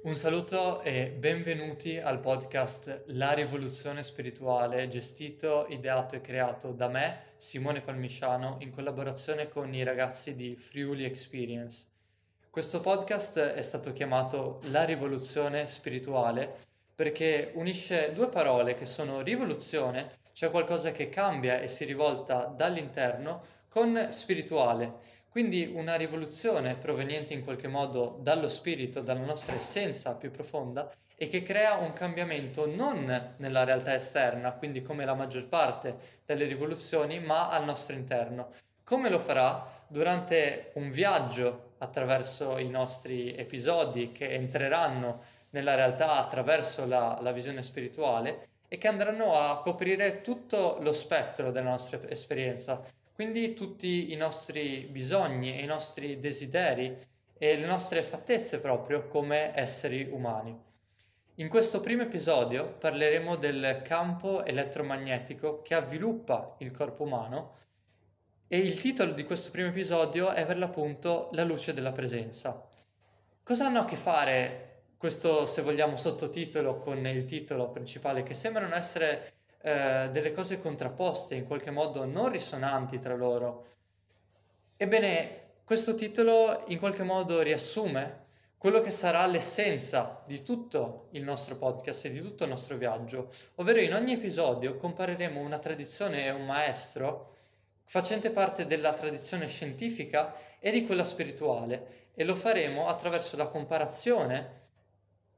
Un saluto e benvenuti al podcast La rivoluzione spirituale, gestito, ideato e creato da me, Simone Palmisciano, in collaborazione con i ragazzi di Friuli Experience. Questo podcast è stato chiamato La rivoluzione spirituale perché unisce due parole che sono rivoluzione, cioè qualcosa che cambia e si rivolta dall'interno, con spirituale quindi una rivoluzione proveniente in qualche modo dallo spirito, dalla nostra essenza più profonda e che crea un cambiamento non nella realtà esterna, quindi come la maggior parte delle rivoluzioni, ma al nostro interno. Come lo farà? Durante un viaggio attraverso i nostri episodi che entreranno nella realtà attraverso la, la visione spirituale e che andranno a coprire tutto lo spettro della nostra esperienza, quindi tutti i nostri bisogni i nostri desideri e le nostre fattezze proprio come esseri umani. In questo primo episodio parleremo del campo elettromagnetico che avviluppa il corpo umano e il titolo di questo primo episodio è per l'appunto La luce della presenza. Cosa hanno a che fare questo, se vogliamo, sottotitolo con il titolo principale che sembrano essere eh, delle cose contrapposte, in qualche modo non risonanti tra loro. Ebbene, questo titolo in qualche modo riassume quello che sarà l'essenza di tutto il nostro podcast e di tutto il nostro viaggio, ovvero in ogni episodio compareremo una tradizione e un maestro facente parte della tradizione scientifica e di quella spirituale e lo faremo attraverso la comparazione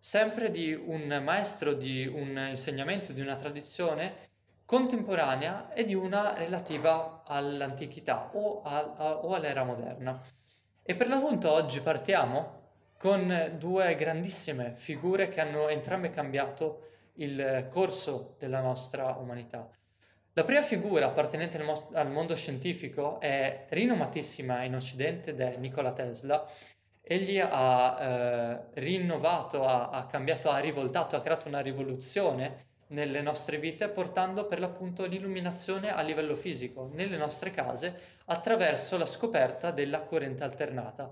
sempre di un maestro, di un insegnamento, di una tradizione contemporanea e di una relativa all'antichità o, a, a, o all'era moderna. E per l'appunto oggi partiamo con due grandissime figure che hanno entrambe cambiato il corso della nostra umanità. La prima figura appartenente al, mo- al mondo scientifico è rinomatissima in Occidente ed è Nikola Tesla egli ha eh, rinnovato, ha, ha, cambiato, ha rivoltato, ha creato una rivoluzione nelle nostre vite portando per l'appunto l'illuminazione a livello fisico nelle nostre case attraverso la scoperta della corrente alternata.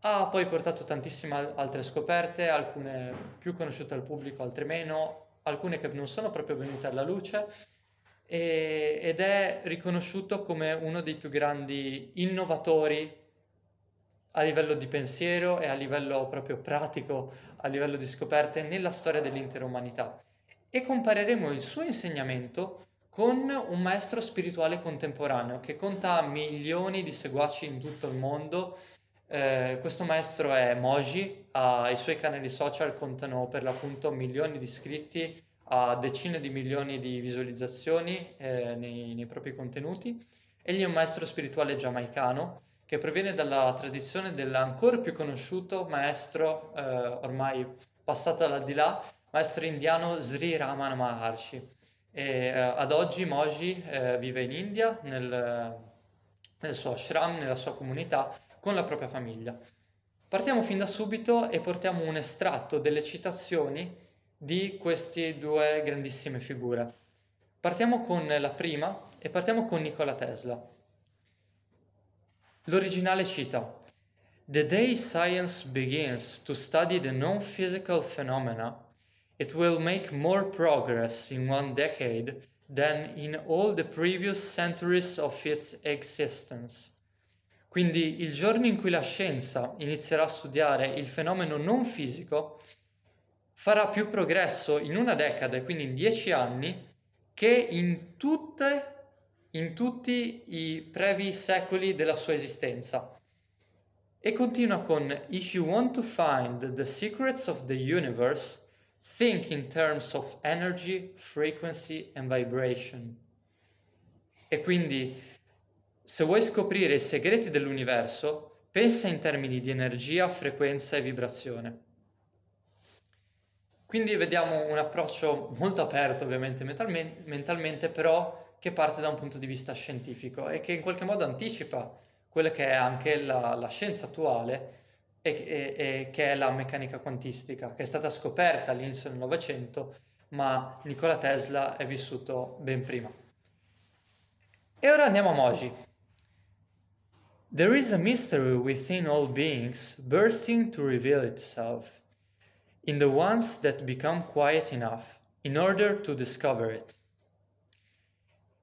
Ha poi portato tantissime altre scoperte, alcune più conosciute al pubblico, altre meno, alcune che non sono proprio venute alla luce e, ed è riconosciuto come uno dei più grandi innovatori a livello di pensiero e a livello proprio pratico, a livello di scoperte nella storia dell'intera umanità. E compareremo il suo insegnamento con un maestro spirituale contemporaneo che conta milioni di seguaci in tutto il mondo. Eh, questo maestro è Moji, ha, i suoi canali social contano per l'appunto milioni di iscritti, ha decine di milioni di visualizzazioni eh, nei, nei propri contenuti. Egli è un maestro spirituale giamaicano che proviene dalla tradizione dell'ancora più conosciuto maestro, eh, ormai passato all'aldilà, maestro indiano Sri Ramana Maharshi. E, eh, ad oggi Moji eh, vive in India, nel, nel suo ashram, nella sua comunità, con la propria famiglia. Partiamo fin da subito e portiamo un estratto delle citazioni di queste due grandissime figure. Partiamo con la prima e partiamo con Nikola Tesla. L'originale cita The day science begins to study the non-physical phenomena, it will make more progress in one decade than in all the previous centuries of its existence. Quindi il giorno in cui la scienza inizierà a studiare il fenomeno non fisico farà più progresso in una decade, quindi in dieci anni, che in tutte in tutti i brevi secoli della sua esistenza. E continua con If you want to find the secrets of the universe, think in terms of energy, frequency and vibration. E quindi, se vuoi scoprire i segreti dell'universo, pensa in termini di energia, frequenza e vibrazione. Quindi vediamo un approccio molto aperto ovviamente mentalmente, però che parte da un punto di vista scientifico e che in qualche modo anticipa quella che è anche la, la scienza attuale e, e, e, che è la meccanica quantistica, che è stata scoperta all'inizio del Novecento, ma Nikola Tesla è vissuto ben prima. E ora andiamo a Moji. There is a mystery within all beings bursting to reveal itself. in the ones that become quiet enough in order to discover it.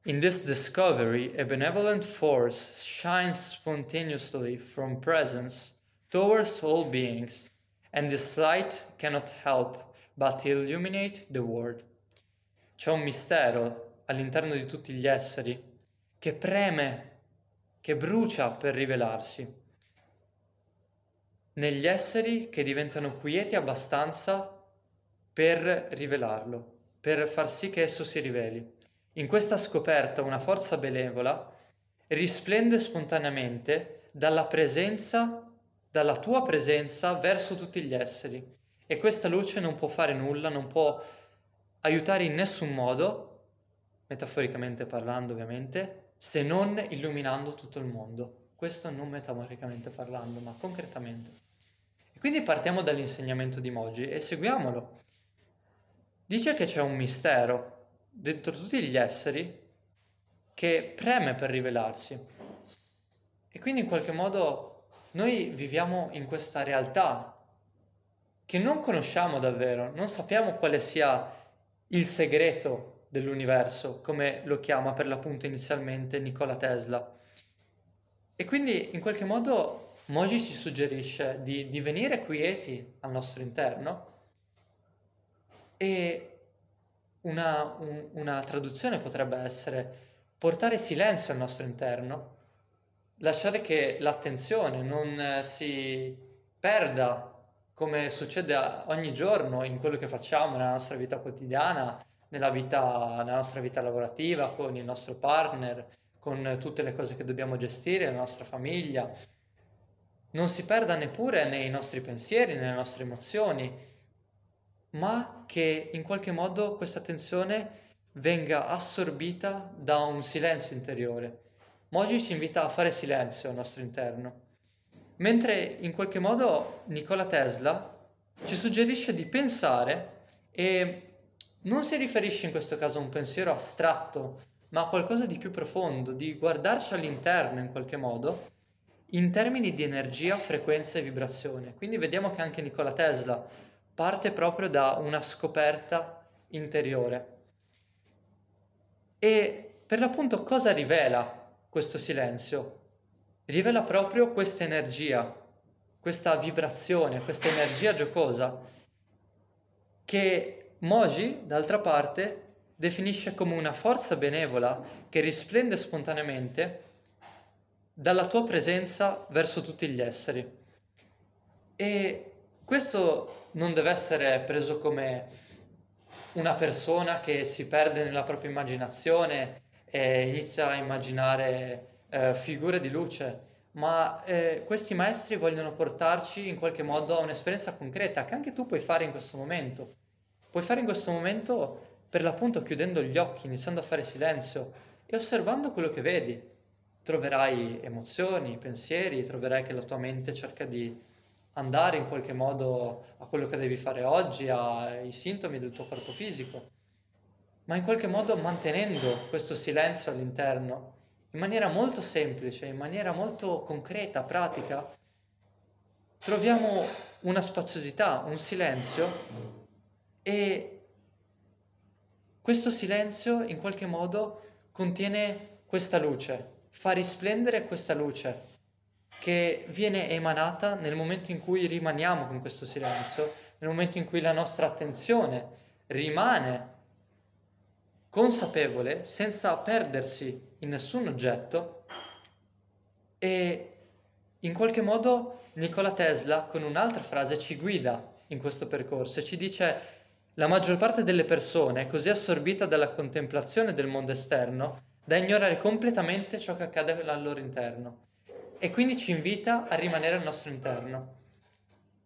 In this discovery, a benevolent force shines spontaneously from presence towards all beings, and this light cannot help but illuminate the world. C'è un mistero all'interno di tutti gli esseri che preme, che brucia per rivelarsi. Negli esseri che diventano quieti abbastanza per rivelarlo, per far sì che esso si riveli. In questa scoperta una forza benevola risplende spontaneamente dalla presenza, dalla tua presenza verso tutti gli esseri. E questa luce non può fare nulla, non può aiutare in nessun modo, metaforicamente parlando ovviamente, se non illuminando tutto il mondo. Questo non metaforicamente parlando, ma concretamente. E quindi partiamo dall'insegnamento di Moji e seguiamolo. Dice che c'è un mistero dentro tutti gli esseri che preme per rivelarsi. E quindi in qualche modo noi viviamo in questa realtà che non conosciamo davvero, non sappiamo quale sia il segreto dell'universo, come lo chiama per l'appunto inizialmente Nikola Tesla. E quindi in qualche modo Moji ci suggerisce di, di venire quieti al nostro interno e una, un, una traduzione potrebbe essere portare silenzio al nostro interno, lasciare che l'attenzione non eh, si perda come succede ogni giorno in quello che facciamo nella nostra vita quotidiana, nella, vita, nella nostra vita lavorativa, con il nostro partner, con tutte le cose che dobbiamo gestire, la nostra famiglia. Non si perda neppure nei nostri pensieri, nelle nostre emozioni, ma che in qualche modo questa tensione venga assorbita da un silenzio interiore. Moji ci invita a fare silenzio al nostro interno, mentre in qualche modo Nikola Tesla ci suggerisce di pensare e non si riferisce in questo caso a un pensiero astratto, ma a qualcosa di più profondo, di guardarci all'interno in qualche modo, in termini di energia, frequenza e vibrazione. Quindi vediamo che anche Nikola Tesla parte proprio da una scoperta interiore. E per l'appunto cosa rivela questo silenzio? Rivela proprio questa energia, questa vibrazione, questa energia giocosa che Moji, d'altra parte, definisce come una forza benevola che risplende spontaneamente dalla tua presenza verso tutti gli esseri. E questo non deve essere preso come una persona che si perde nella propria immaginazione e inizia a immaginare eh, figure di luce, ma eh, questi maestri vogliono portarci in qualche modo a un'esperienza concreta che anche tu puoi fare in questo momento. Puoi fare in questo momento per l'appunto chiudendo gli occhi, iniziando a fare silenzio e osservando quello che vedi. Troverai emozioni, pensieri, troverai che la tua mente cerca di andare in qualche modo a quello che devi fare oggi, ai sintomi del tuo corpo fisico, ma in qualche modo mantenendo questo silenzio all'interno, in maniera molto semplice, in maniera molto concreta, pratica, troviamo una spaziosità, un silenzio e questo silenzio in qualche modo contiene questa luce, fa risplendere questa luce che viene emanata nel momento in cui rimaniamo con questo silenzio, nel momento in cui la nostra attenzione rimane consapevole senza perdersi in nessun oggetto. E in qualche modo Nikola Tesla con un'altra frase ci guida in questo percorso e ci dice la maggior parte delle persone è così assorbita dalla contemplazione del mondo esterno da ignorare completamente ciò che accade al loro interno e quindi ci invita a rimanere al nostro interno.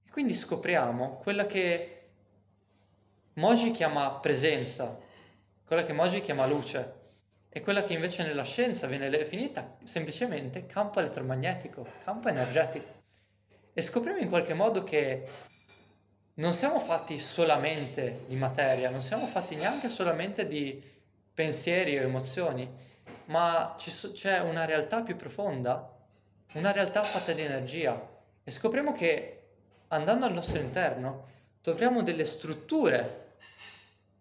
E quindi scopriamo quella che Moji chiama presenza, quella che Moji chiama luce e quella che invece nella scienza viene definita semplicemente campo elettromagnetico, campo energetico. E scopriamo in qualche modo che non siamo fatti solamente di materia, non siamo fatti neanche solamente di pensieri o emozioni, ma c'è una realtà più profonda una realtà fatta di energia e scopriamo che andando al nostro interno troviamo delle strutture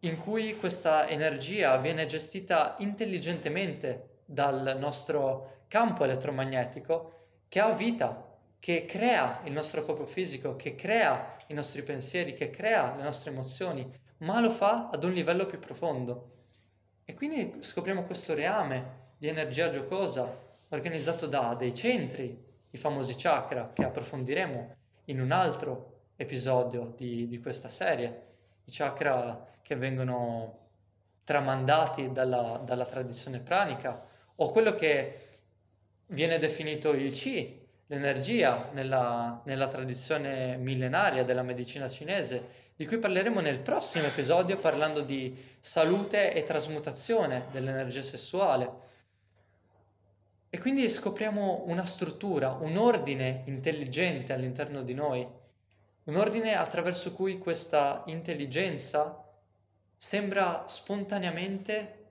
in cui questa energia viene gestita intelligentemente dal nostro campo elettromagnetico che ha vita, che crea il nostro corpo fisico, che crea i nostri pensieri, che crea le nostre emozioni, ma lo fa ad un livello più profondo. E quindi scopriamo questo reame di energia giocosa organizzato da dei centri, i famosi chakra, che approfondiremo in un altro episodio di, di questa serie, i chakra che vengono tramandati dalla, dalla tradizione pranica, o quello che viene definito il Qi, l'energia nella, nella tradizione millenaria della medicina cinese, di cui parleremo nel prossimo episodio parlando di salute e trasmutazione dell'energia sessuale. E quindi scopriamo una struttura, un ordine intelligente all'interno di noi, un ordine attraverso cui questa intelligenza sembra spontaneamente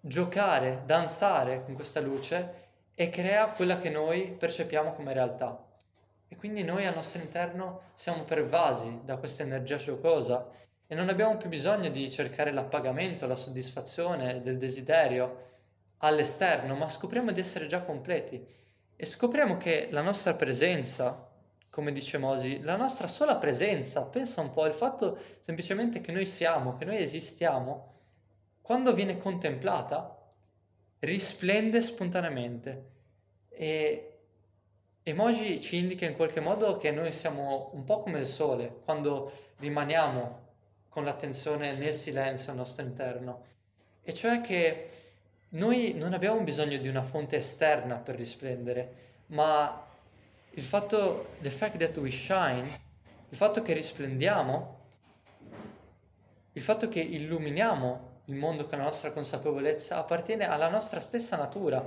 giocare, danzare con questa luce e crea quella che noi percepiamo come realtà. E quindi noi al nostro interno siamo pervasi da questa energia giocosa e non abbiamo più bisogno di cercare l'appagamento, la soddisfazione del desiderio all'esterno, ma scopriamo di essere già completi e scopriamo che la nostra presenza, come dice Mosi, la nostra sola presenza, pensa un po' al fatto semplicemente che noi siamo, che noi esistiamo, quando viene contemplata, risplende spontaneamente. E Emoji ci indica in qualche modo che noi siamo un po' come il sole, quando rimaniamo con l'attenzione nel silenzio al nostro interno. E cioè che noi non abbiamo bisogno di una fonte esterna per risplendere, ma il fatto, the fact that we shine, il fatto che risplendiamo, il fatto che illuminiamo il mondo con la nostra consapevolezza appartiene alla nostra stessa natura.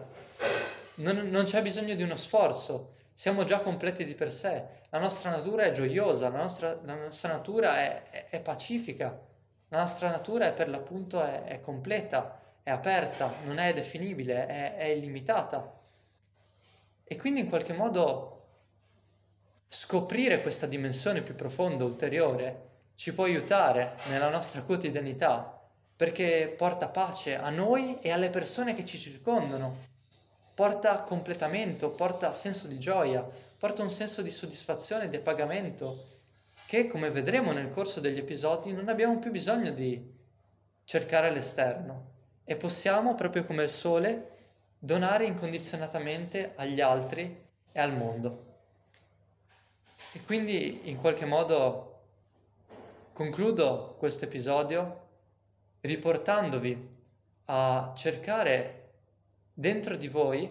Non, non, c'è bisogno di uno sforzo, siamo già completi di per sé. La nostra natura è gioiosa, la nostra, la nostra natura è, è, è, pacifica, la nostra natura è per l'appunto è, è completa, è aperta, non è definibile, è, è illimitata. E quindi in qualche modo scoprire questa dimensione più profonda, ulteriore, ci può aiutare nella nostra quotidianità perché porta pace a noi e alle persone che ci circondano, porta completamento, porta senso di gioia, porta un senso di soddisfazione di appagamento che, come vedremo nel corso degli episodi, non abbiamo più bisogno di cercare all'esterno e possiamo, proprio come il sole, donare incondizionatamente agli altri e al mondo. E quindi in qualche modo concludo questo episodio riportandovi a cercare dentro di voi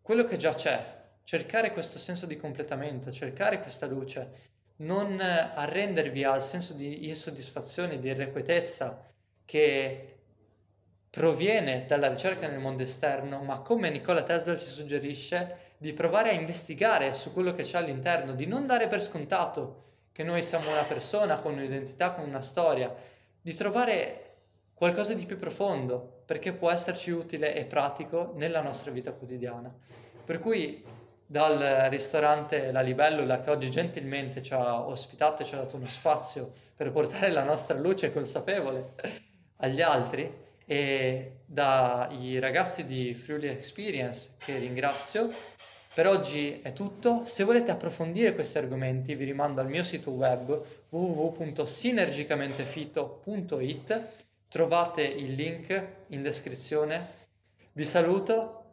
quello che già c'è, cercare questo senso di completamento, cercare questa luce, non arrendervi al senso di insoddisfazione, di irrequietezza che proviene dalla ricerca nel mondo esterno, ma come Nicola Tesla ci suggerisce, di provare a investigare su quello che c'è all'interno, di non dare per scontato che noi siamo una persona con un'identità, con una storia, di trovare qualcosa di più profondo, perché può esserci utile e pratico nella nostra vita quotidiana. Per cui dal ristorante La Libellula che oggi gentilmente ci ha ospitato e ci ha dato uno spazio per portare la nostra luce consapevole agli altri e dai ragazzi di Friuli Experience che ringrazio. Per oggi è tutto, se volete approfondire questi argomenti vi rimando al mio sito web www.sinergicamentefito.it Trovate il link in descrizione. Vi saluto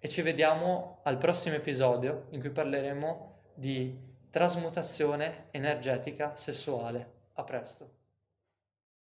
e ci vediamo al prossimo episodio in cui parleremo di trasmutazione energetica sessuale. A presto.